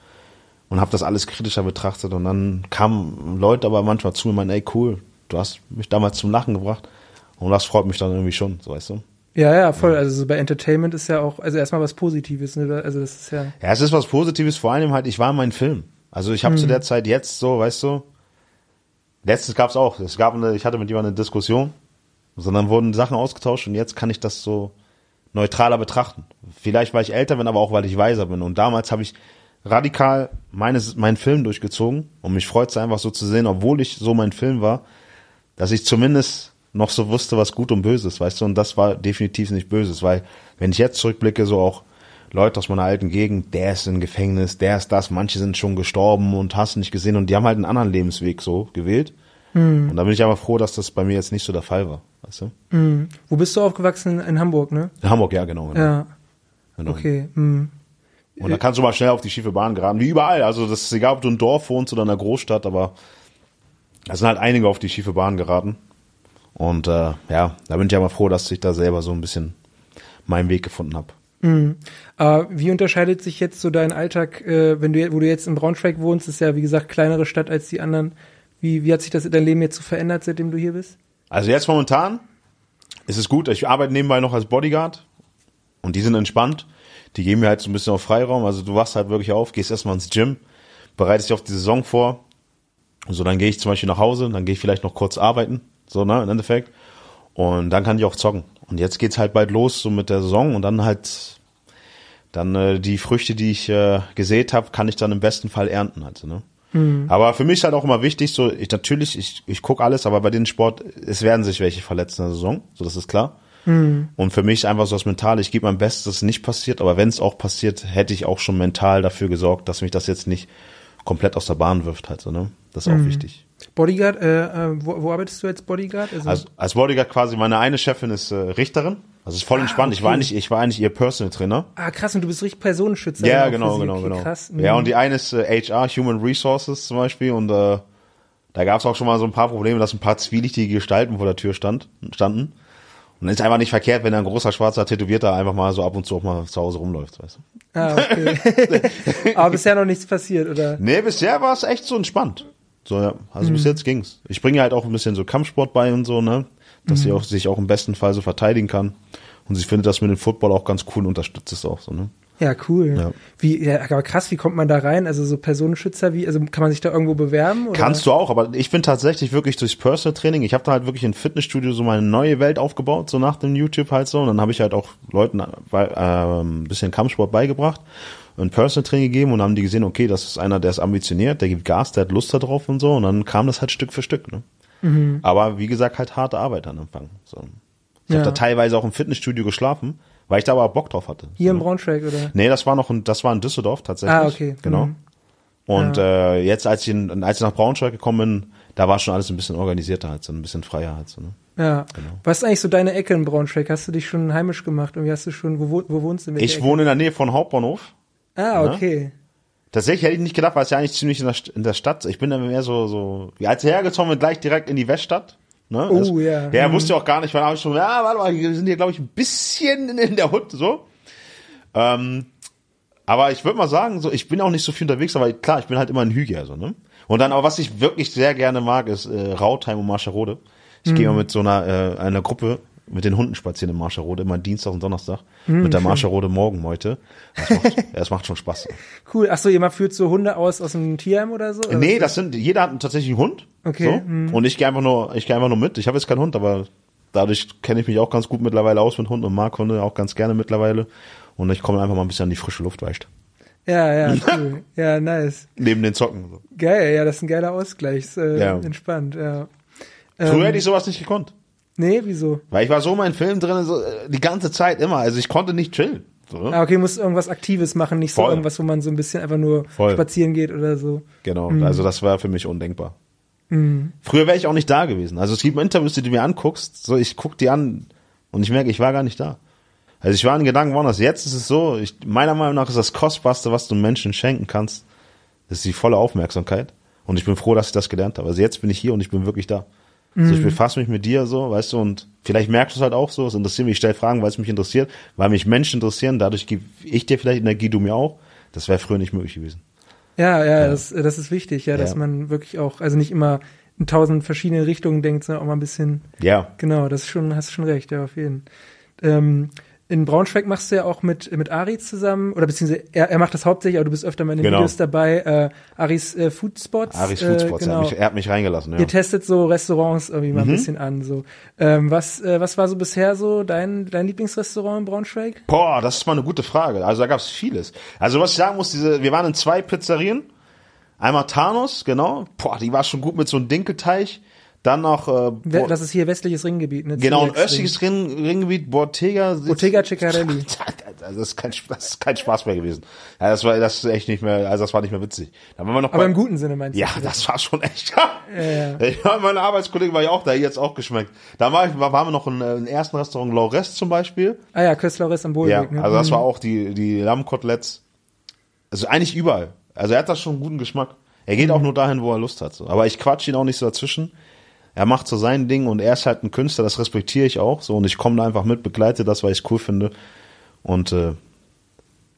und habe das alles kritischer betrachtet und dann kamen Leute aber manchmal zu und meinen, ey cool, du hast mich damals zum Lachen gebracht und das freut mich dann irgendwie schon, so weißt du. Ja, ja, voll. Also so bei Entertainment ist ja auch, also erstmal was Positives, ne? Also das ist ja. Ja, es ist was Positives, vor allem halt, ich war in meinem Film. Also ich habe Mhm. zu der Zeit jetzt so, weißt du, letztens gab's auch, es gab eine, ich hatte mit jemandem eine Diskussion, sondern wurden Sachen ausgetauscht und jetzt kann ich das so neutraler betrachten. Vielleicht, weil ich älter bin, aber auch, weil ich weiser bin. Und damals habe ich radikal meines, meinen Film durchgezogen und mich freut es einfach so zu sehen, obwohl ich so mein Film war, dass ich zumindest noch so wusste, was gut und böse ist, weißt du, und das war definitiv nicht böses, weil wenn ich jetzt zurückblicke, so auch Leute aus meiner alten Gegend, der ist im Gefängnis, der ist das, manche sind schon gestorben und hast nicht gesehen und die haben halt einen anderen Lebensweg so gewählt. Und da bin ich aber froh, dass das bei mir jetzt nicht so der Fall war, weißt du? Mhm. Wo bist du aufgewachsen? In Hamburg, ne? In Hamburg, ja, genau. genau, Ja. genau. Okay. Mhm. Und da kannst du mal schnell auf die schiefe Bahn geraten, wie überall. Also das ist egal, ob du in Dorf wohnst oder in einer Großstadt, aber da sind halt einige auf die schiefe Bahn geraten. Und äh, ja, da bin ich aber froh, dass ich da selber so ein bisschen meinen Weg gefunden habe. Mhm. Äh, wie unterscheidet sich jetzt so dein Alltag, äh, wenn du, wo du jetzt in Braunschweig wohnst, ist ja wie gesagt kleinere Stadt als die anderen. Wie, wie hat sich das dein Leben jetzt so verändert, seitdem du hier bist? Also jetzt momentan ist es gut. Ich arbeite nebenbei noch als Bodyguard und die sind entspannt. Die geben mir halt so ein bisschen auf Freiraum. Also du wachst halt wirklich auf, gehst erstmal ins Gym, bereite dich auf die Saison vor. So, dann gehe ich zum Beispiel nach Hause, dann gehe ich vielleicht noch kurz arbeiten, so, ne, im Endeffekt. Und dann kann ich auch zocken. Und jetzt geht's halt bald los, so mit der Saison und dann halt, dann äh, die Früchte, die ich äh, gesät habe, kann ich dann im besten Fall ernten, also, ne. Aber für mich ist halt auch immer wichtig, so ich natürlich, ich, ich gucke alles, aber bei den Sport, es werden sich welche verletzen in der Saison, so das ist klar. Und für mich einfach so das Mentale, ich gebe mein Bestes, dass es nicht passiert, aber wenn es auch passiert, hätte ich auch schon mental dafür gesorgt, dass mich das jetzt nicht komplett aus der Bahn wirft, halt so, ne? Das ist auch wichtig. Bodyguard, äh, äh, wo, wo arbeitest du als Bodyguard? Also, Also als Bodyguard quasi, meine eine Chefin ist äh, Richterin, also ist voll entspannt. Ich war okay. eigentlich, ich war eigentlich ihr Personal Trainer. ah, krass, und du bist richtig Personenschützer. Ja, genau, sie. genau, okay, genau. Krass. Ja, mhm. und die eine ist äh, HR, Human Resources zum Beispiel, und äh, da gab es auch schon mal so ein paar Probleme, dass ein paar zwielichtige Gestalten vor der Tür stand, standen. Und ist einfach nicht verkehrt, wenn ein großer schwarzer Tätowierter einfach mal so ab und zu auch mal zu Hause rumläuft, weißt du? Ah, okay. Aber bisher noch nichts passiert, oder? Nee, bisher war es echt so entspannt. So, ja. Also Mhm. bis jetzt ging's. Ich bringe halt auch ein bisschen so Kampfsport bei und so, ne? Dass Mhm. sie auch, sich auch im besten Fall so verteidigen kann. Und sie findet das mit dem Football auch ganz cool und unterstützt es auch so, ne? Ja, cool. Ja. Wie, ja, aber krass, wie kommt man da rein? Also so Personenschützer, wie, also kann man sich da irgendwo bewerben? Oder? Kannst du auch, aber ich bin tatsächlich wirklich durchs Personal Training. Ich habe da halt wirklich im Fitnessstudio so meine neue Welt aufgebaut, so nach dem YouTube halt so. Und dann habe ich halt auch Leuten äh, ein bisschen Kampfsport beigebracht und Personal Training gegeben und dann haben die gesehen, okay, das ist einer, der ist ambitioniert, der gibt Gas, der hat Lust da drauf und so. Und dann kam das halt Stück für Stück. Ne? Mhm. Aber wie gesagt, halt harte Arbeit am Anfang. So. Ich Ja. habe da teilweise auch im Fitnessstudio geschlafen, weil ich da aber Bock drauf hatte. Hier so, in? Braunschweig, oder? Nee, das war noch in, das war in Düsseldorf tatsächlich. Ah, okay. Genau. Mhm. Und äh, jetzt, als ich, in, als ich nach Braunschweig gekommen bin, da war schon alles ein bisschen organisierter, halt so ein bisschen freier halt so. Ne? Ja. Genau. Was ist eigentlich so deine Ecke in Braunschweig? Hast du dich schon heimisch gemacht? Irgendwie hast du schon, wo, wo, wo wohnst du? Welcher Ich wohne in der Nähe von Hauptbahnhof. Ah, ne? okay. Tatsächlich hätte ich nicht gedacht, weil es ja eigentlich ziemlich in der, in der Stadt. Ich bin dann mehr so, so, wie als ich hergezogen bin, gleich direkt in die Weststadt. Ne? Oh, Also, ja. Ja, Mhm. wusste auch gar nicht, weil da hab ich schon, ja, warte mal, wir sind hier, glaube ich, ein bisschen in, in der Hut, so. Ähm, aber ich würde mal sagen, so, ich bin auch nicht so viel unterwegs, aber klar, ich bin halt immer ein Hügier, so, ne? Und dann, aber was ich wirklich sehr gerne mag, ist äh, Rautheim und Marscherode. Ich gehe mal mit so einer, äh, einer Gruppe mit den Hunden spazieren in Marscherode, immer Dienstag und Donnerstag. mit der Marscherode Morgenmeute. Das macht, das macht schon Spaß. Cool. Ach so, jemand führt so Hunde aus aus dem Tierheim oder so? Oder Nee, das sind, jeder hat tatsächlich einen Hund. Okay, So. Und ich gehe einfach nur, ich gehe einfach nur mit. Ich habe jetzt keinen Hund, aber dadurch kenne ich mich auch ganz gut mittlerweile aus mit Hunden und mag Hunde auch ganz gerne mittlerweile. Und ich komme einfach mal ein bisschen an die frische Luft, weißt Ja, ja, cool. ja, nice. Neben den Zocken. So. Geil, ja, das ist ein geiler Ausgleich. Ist, äh, Ja. Entspannt, ja. Früher Ähm, hätte ich sowas nicht gekonnt. Nee, wieso? Weil ich war so in meinen Film drin, so, äh, die ganze Zeit immer. Also ich konnte nicht chillen. So, ne? Ah, okay, musst irgendwas Aktives machen, nicht so Voll. irgendwas, wo man so ein bisschen einfach nur Voll. spazieren geht oder so. Genau, also das war für mich undenkbar. Früher wäre ich auch nicht da gewesen. Also es gibt Interviews, die du mir anguckst, so ich guck die an und ich merke, ich war gar nicht da. Also ich war in Gedanken woanders. Jetzt ist es so, ich, meiner Meinung nach ist das Kostbarste, was du Menschen schenken kannst, ist die volle Aufmerksamkeit. Und ich bin froh, dass ich das gelernt habe. Also jetzt bin ich hier und ich bin wirklich da. Also ich befasse mich mit dir so, weißt du, und vielleicht merkst du es halt auch so, es interessiert mich, ich stelle Fragen, weil es mich interessiert, weil mich Menschen interessieren, dadurch gebe ich dir vielleicht Energie, du mir auch. Das wäre früher nicht möglich gewesen. Ja, ja, Das, das ist wichtig, ja, dass Ja. man wirklich auch, also nicht immer in tausend verschiedene Richtungen denkt, sondern auch mal ein bisschen, Ja, genau, das ist schon, hast schon recht, ja, auf jeden. Ähm, in Braunschweig machst du ja auch mit, mit Ari zusammen, oder beziehungsweise er, er macht das hauptsächlich, aber du bist öfter mal in den Genau. Videos dabei, äh, Aris äh, Food Spots. Aris äh, Foodspots, er, genau. hat mich, er hat mich reingelassen. Ja. Ihr testet so Restaurants irgendwie Mhm. mal ein bisschen an. So. Ähm, was, äh, was war so bisher so dein, dein Lieblingsrestaurant in Braunschweig? Boah, das ist mal eine gute Frage. Also da gab es vieles. Also was ich sagen muss, diese, wir waren in zwei Pizzerien. Einmal Thanos, genau. Boah, die war schon gut mit so einem Dinkelteig. Dann noch äh, Das ist hier westliches Ringgebiet. Ne? genau ein östliches Ring, Ringgebiet, Bottega. Bottega Ciccarelli. Also das ist kein, das ist kein Spaß mehr gewesen. Ja, das war das ist echt nicht mehr, also das war nicht mehr witzig. Da waren wir noch Aber bei, im guten Sinne meinst du? Ja, das war schon echt. ja. Ich war, meine Arbeitskollegen war ja auch da, die jetzt auch geschmeckt. Da war ich, war, waren wir noch in, äh, im ersten Restaurant Laures zum Beispiel. Ah ja, Köstler am Ja, Bohlweg. ne? also das Mhm. war auch die, die Lammkoteletts. Also eigentlich überall. Also er hat das schon einen guten Geschmack. Er geht auch nur dahin, wo er Lust hat. So. Aber ich quatsch ihn auch nicht so dazwischen. Er macht so sein Ding und er ist halt ein Künstler, das respektiere ich auch so und ich komme da einfach mit, begleite das, weil ich es cool finde und äh,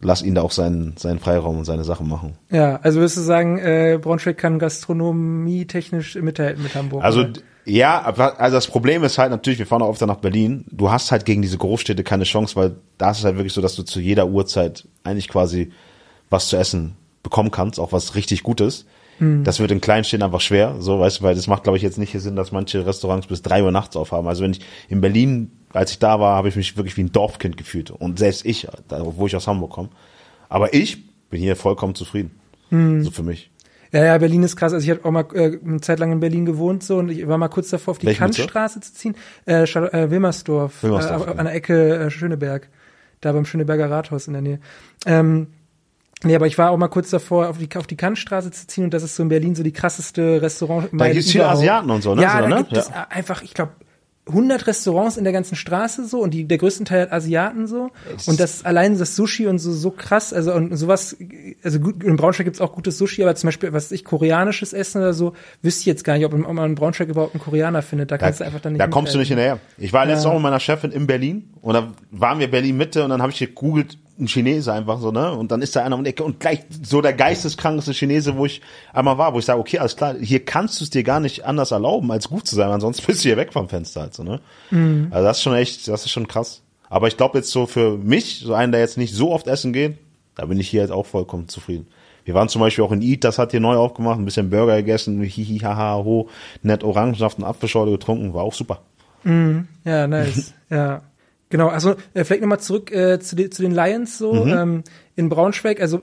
lass ihn da auch seinen, seinen Freiraum und seine Sachen machen. Ja, also würdest du sagen, äh, Braunschweig kann Gastronomie technisch mithalten mit Hamburg? Also oder? ja, aber- also das Problem ist halt natürlich, wir fahren auch öfter nach Berlin. Du hast halt gegen diese Großstädte keine Chance, weil da ist es halt wirklich so, dass du zu jeder Uhrzeit eigentlich quasi was zu essen bekommen kannst, auch was richtig Gutes. Das wird in kleinen Städten einfach schwer, so weißt du, weil das macht, glaube ich, jetzt nicht Sinn, dass manche Restaurants bis drei Uhr nachts aufhaben. Also wenn ich in Berlin, als ich da war, habe ich mich wirklich wie ein Dorfkind gefühlt. Und selbst ich, da, wo ich aus Hamburg komme. Aber ich bin hier vollkommen zufrieden. So für mich. Ja, ja, Berlin ist krass. Also ich habe auch mal äh, eine Zeit lang in Berlin gewohnt so und ich war mal kurz davor, auf die Bezirk? Kantstraße zu ziehen. Äh, Schal- äh, Wilmersdorf, Wilmersdorf, äh, an der Ecke äh, Schöneberg, da beim Schöneberger Rathaus in der Nähe. Ähm, nee, aber ich war auch mal kurz davor, auf die, auf die Kantstraße zu ziehen und das ist so in Berlin so die krasseste Restaurant. Da gibt's viele Asiaten und so, ne? Ja, So, da ne? gibt es Ja. einfach, ich glaube, 100 Restaurants in der ganzen Straße so und die, der größten Teil hat Asiaten so und das allein das Sushi und so so krass also und sowas also gut in Braunschweig gibt's auch gutes Sushi aber zum Beispiel was ich koreanisches Essen oder so wüsste ich jetzt gar nicht ob, ob man in Braunschweig überhaupt einen Koreaner findet da kannst du einfach dann nicht Da kommst du nicht hinterher. Ich war letztes Ja. Mal mit meiner Chefin in Berlin und da waren wir Berlin Mitte und dann habe ich gegoogelt, ein Chinese einfach so, ne? Und dann ist da einer um die Ecke und gleich so der geisteskrankeste Chinese, wo ich einmal war, wo ich sage, okay, alles klar, hier kannst du es dir gar nicht anders erlauben, als gut zu sein, ansonsten bist du hier weg vom Fenster halt so, ne? Also das ist schon echt, das ist schon krass. Aber ich glaube jetzt so für mich, so einen, der jetzt nicht so oft essen geht, da bin ich hier jetzt auch vollkommen zufrieden. Wir waren zum Beispiel auch in Eat, das hat hier neu aufgemacht, ein bisschen Burger gegessen, hihi, haha, ho, nett Orangensaft und Apfelschorle getrunken, war auch super. ja nice ja genau also äh, vielleicht nochmal zurück äh, zu, den zu den Lions so Mhm. ähm, in Braunschweig also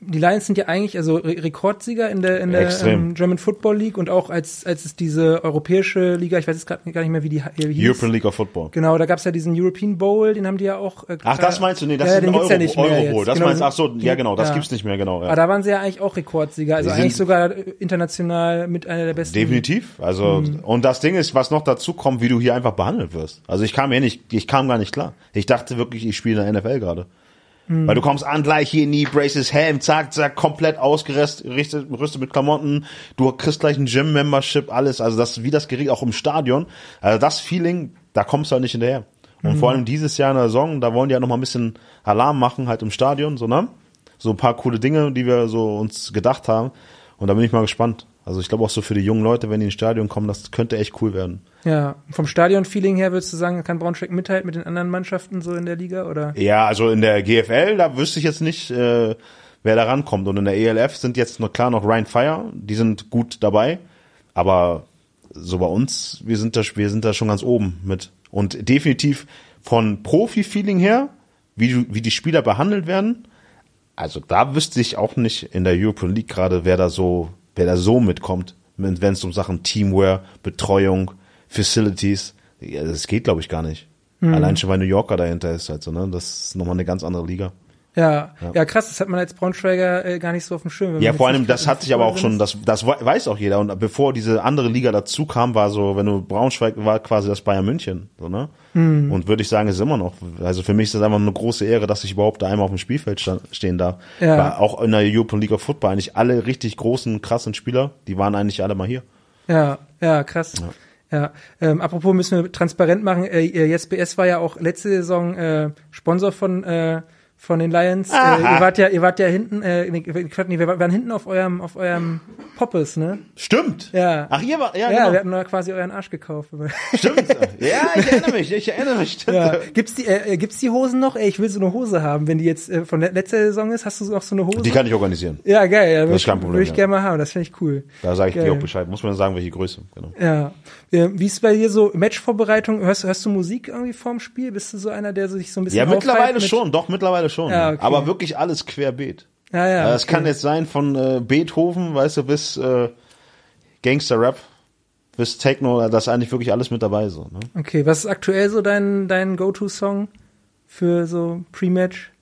die Lions sind ja eigentlich also Re Rekordsieger in der in der ähm, German Football League und auch als als es diese europäische Liga ich weiß jetzt gerade gar nicht mehr wie die wie hieß. European League of Football. Genau, da gab's ja diesen European Bowl, den haben die ja auch. Äh, Ach, das meinst du? Nee, das ja, ist den ein Euro, ja nicht mehr Euro jetzt. Das Genau, meinst ach so, ja genau, das ja. gibt's nicht mehr, genau. Aber Ja. da waren sie ja eigentlich auch Rekordsieger, also eigentlich sogar äh, international mit einer der besten. Definitiv. Also Mhm. und das Ding ist, was noch dazu kommt, wie du hier einfach behandelt wirst. Also ich kam hier nicht, ich kam gar nicht klar. Ich dachte wirklich, ich spiele in der NFL gerade. Mhm. Weil du kommst an, gleich hier Knee Braces, Helm, zack, zack, komplett ausgerüstet, rüstet mit Klamotten. Du kriegst gleich ein Gym-Membership, alles. Also das, wie das Gerät auch im Stadion. Also das Feeling, da kommst du halt nicht hinterher. Und Mhm. vor allem dieses Jahr in der Saison, da wollen die ja noch mal ein bisschen Alarm machen, halt im Stadion, so, ne? So ein paar coole Dinge, die wir so uns gedacht haben. Und da bin ich mal gespannt. Also ich glaube auch so für die jungen Leute, wenn die ins Stadion kommen, das könnte echt cool werden. Ja, vom Stadion-Feeling her würdest du sagen, kann Braunschweig mithalten mit den anderen Mannschaften so in der Liga oder? Ja, also in der GFL, da wüsste ich jetzt nicht, äh, wer da rankommt. Und in der ELF sind jetzt noch klar noch Ryan Fire, die sind gut dabei. Aber so bei uns, wir sind da, wir sind da schon ganz oben mit. Und definitiv von Profi-Feeling her, wie, wie die Spieler behandelt werden, also da wüsste ich auch nicht in der European League gerade, wer da so, wer da so mitkommt, wenn es um Sachen Teamwear, Betreuung, Facilities, ja, das geht glaube ich gar nicht. Allein schon, weil New Yorker dahinter ist halt so, ne? Das ist nochmal eine ganz andere Liga. Ja, ja, krass, das hat man als Braunschweiger äh, gar nicht so auf dem Schirm. Ja, vor allem, das hat sich aber auch schon, das, das we- weiß auch jeder. Und bevor diese andere Liga dazu kam, war so, wenn du Braunschweig war quasi das Bayern München, so, ne? Hm. Und würde ich sagen, ist immer noch. Also für mich ist das einfach eine große Ehre, dass ich überhaupt da einmal auf dem Spielfeld sta- stehen darf. Ja. Weil auch in der European League of Football eigentlich alle richtig großen, krassen Spieler, die waren eigentlich alle mal hier. Ja, ja, krass. Ja, ähm, apropos müssen wir transparent machen. Äh, äh, YesBS war ja auch letzte Saison äh, Sponsor von äh, von den Lions. Äh, ihr wart ja, ihr wart ja hinten, äh, wir waren hinten auf eurem auf eurem Poppes, ne? Stimmt. Ja. Ach, ihr war, ja, Ja, genau. wir hatten da quasi euren Arsch gekauft. Stimmt. Ja, ich erinnere mich, ich erinnere mich. ja. Gibt's die äh, äh, gibt's die Hosen noch? Ey, ich will so eine Hose haben, wenn die jetzt äh, von le- letzter Saison ist. Hast du noch so eine Hose? Die kann ich organisieren. ja, geil. Ja, Das ist kein Problem, Würde ich ja. gerne mal haben. Das finde ich cool. Da sage ich Geil. dir auch Bescheid. Muss man sagen, welche Größe. Genau. Ja. Wie ist bei dir so Matchvorbereitung? Hörst, hörst du Musik irgendwie vorm Spiel? Bist du so einer, der sich so ein bisschen Ja, mittlerweile mit- schon, doch, mittlerweile schon. Ja, okay. Aber wirklich alles querbeet. Ja, ja. Das okay. kann jetzt sein von äh, Beethoven, weißt du, bis äh, Gangster-Rap, bis Techno, da ist eigentlich wirklich alles mit dabei. so. Ne? Okay, was ist aktuell so dein, dein Go-To-Song für so Pre-Match?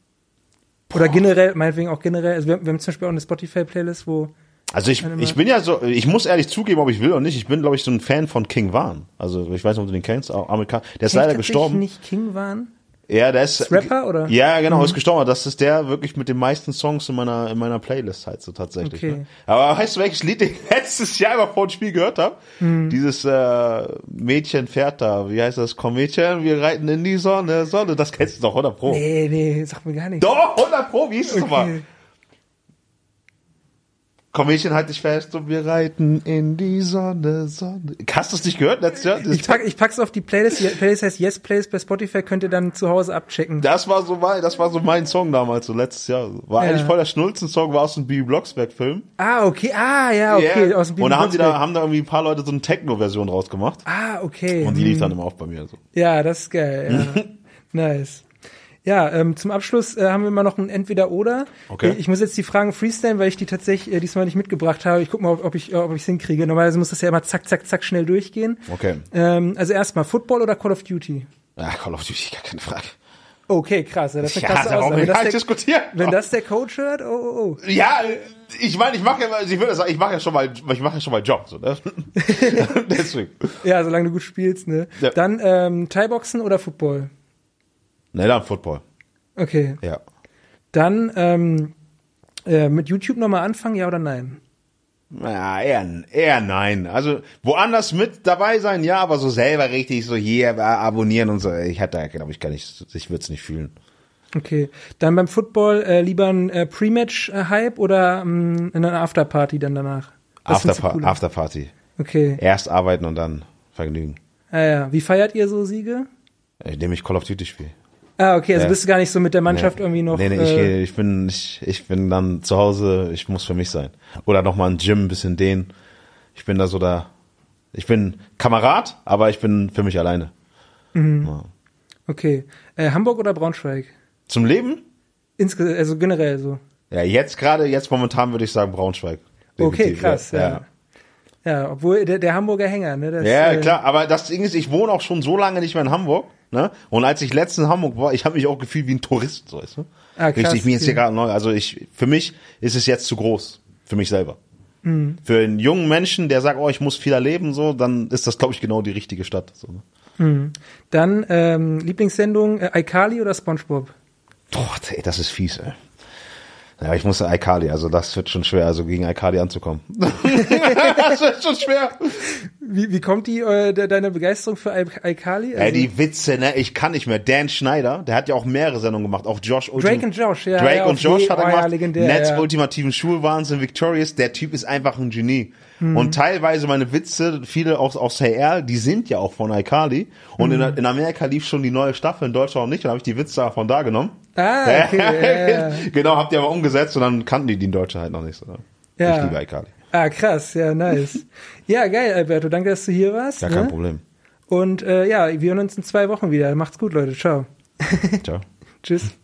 Oder generell, meinetwegen auch generell. Also wir, haben- wir haben zum Beispiel auch eine Spotify-Playlist, wo Also ich, ich bin ja so, ich muss ehrlich zugeben, ob ich will oder nicht, ich bin, glaube ich, so ein Fan von King Van. Also ich weiß nicht, ob du den kennst, Amerikaner. Der ist Kenn ich leider tatsächlich gestorben. nicht King waren. Ja, der ist Rapper, oder? Mhm. Ja, genau, ist gestorben. Das ist der wirklich mit den meisten Songs in meiner in meiner Playlist halt so tatsächlich. Okay. Ne? Aber weißt du, welches Lied ich letztes Jahr immer vor dem Spiel gehört habe? Mhm. Dieses äh, Mädchen fährt da. Wie heißt das? Komm Mädchen, wir reiten in die Sonne, Sonne. Das kennst du doch 100 pro. Nee, nee, sag mir gar nicht. Doch 100 pro. Wie hieß es nochmal? Okay. Komm Mädchen, halt dich fest und wir reiten in die Sonne, Sonne. Hast du es nicht gehört letztes Jahr? Ich, pack, ich pack's auf die Playlist. Die Playlist heißt Yes Playlist bei Spotify. Könnt ihr dann zu Hause abchecken. Das war so mein, das war so mein Song damals, so letztes Jahr. War Ja. eigentlich voll der Schnulzen-Song, war aus dem Bibi Blocksberg-Film. Ah, okay. Ah, ja, okay. Yeah. Aus dem und da haben die da, haben da irgendwie ein paar Leute so eine Techno-Version rausgemacht. Ah, okay. Und die Hm. lief dann immer auf bei mir. So. Ja, das ist geil. Ja. nice. Ja, ähm, zum Abschluss äh, haben wir immer noch ein Entweder-Oder. Okay. Ich muss jetzt die Fragen freestylen, weil ich die tatsächlich äh, diesmal nicht mitgebracht habe. Ich guck mal, ob, ob ich ob ich es hinkriege. Normalerweise muss das ja immer zack, zack, zack schnell durchgehen. Okay. Ähm, also erstmal Football oder Call of Duty? Ja, Call of Duty, gar keine Frage. Okay, krass. Ja, das ist eine Ja, krasse darum Aussage. Wenn das, ich der, diskutieren. wenn das der Coach hört, oh, oh, oh. Ja, ich meine, ich mache ja, ich würde sagen, ich mache ja schon mal, ich mache ja schon mal Job, so, ne? Deswegen. Ja, solange du gut spielst, ne? Ja. Dann ähm, Thai-Boxen oder Football? Ne, dann Football. Okay. Ja. Dann ähm, äh, mit YouTube nochmal anfangen, ja oder nein? Ja, eher, eher nein. Also woanders mit dabei sein, ja, aber so selber richtig so hier äh, abonnieren und so. Ich hatte, glaube ich, gar nicht, ich würde es nicht fühlen. Okay. Dann beim Football äh, lieber ein äh, Pre-Match-Hype oder ähm, eine Afterparty dann danach? Was Afterpa? Afterparty. Okay. Erst arbeiten und dann Vergnügen. Ah, ja. Wie feiert ihr so Siege? Indem ich Call of Duty spiele. Ah, okay, also Ja. bist du gar nicht so mit der Mannschaft irgendwie noch. Nee, nee, ich, äh, ich bin, ich, ich bin dann zu Hause, ich muss für mich sein. Oder nochmal ein Gym, ein bisschen dehnen. Ich bin da so da, ich bin Kamerad, aber ich bin für mich alleine. Ja. okay. Äh, Hamburg oder Braunschweig? Zum Leben? Insge also generell so. Ja, jetzt gerade, jetzt momentan würde ich sagen Braunschweig. Okay, Definitiv, krass. Ja. Ja, ja. obwohl der, der Hamburger Hänger, ne? Das, ja. äh, ja klar, aber das Ding ist, ich wohne auch schon so lange nicht mehr in Hamburg. Ne? Und als ich letztens in Hamburg war, ich habe mich auch gefühlt wie ein Tourist, so weißt du? Ah, krass, Richtig, ich bin jetzt hier gerade neu. Also ich, für mich ist es jetzt zu groß. Für mich selber. Mhm. Für einen jungen Menschen, der sagt, oh, ich muss viel erleben, so, dann ist das, glaube ich, genau die richtige Stadt. So, ne? Dann ähm, Lieblingssendung äh, iCarly oder SpongeBob? Boah, ey, das ist fies, ey. Ja, ich muss Alkali, also das wird schon schwer, also gegen Alkali anzukommen. das wird schon schwer. Wie, wie kommt die äh, de, deine Begeisterung für Al- iCarly? Ey, die Witze, ne, ich kann nicht mehr. Dan Schneider, der hat ja auch mehrere Sendungen gemacht, auch Josh Ultim- Drake und Josh, ja, Drake ja, und Josh je- hat er oh ja, gemacht. legendär, Netz ja. ultimativen Schulwahnsinn, Victorious, der Typ ist einfach ein Genie. Mhm. Und teilweise meine Witze, viele aus, aus HR, die sind ja auch von Alkali. Und Mhm. in, in Amerika lief schon die neue Staffel, in Deutschland auch nicht. Dann habe ich die Witze von da genommen. Ah, okay, ja, ja. genau, habt ihr aber umgesetzt und dann kannten die die in Deutschland halt noch nicht so. Ja. Ich liebe Alkali. Ah, krass, ja, nice. ja, geil, Alberto, danke, dass du hier warst. Gar ne? kein Problem. Und äh, ja, wir hören uns in zwei Wochen wieder. Macht's gut, Leute. Ciao. Ciao. Tschüss.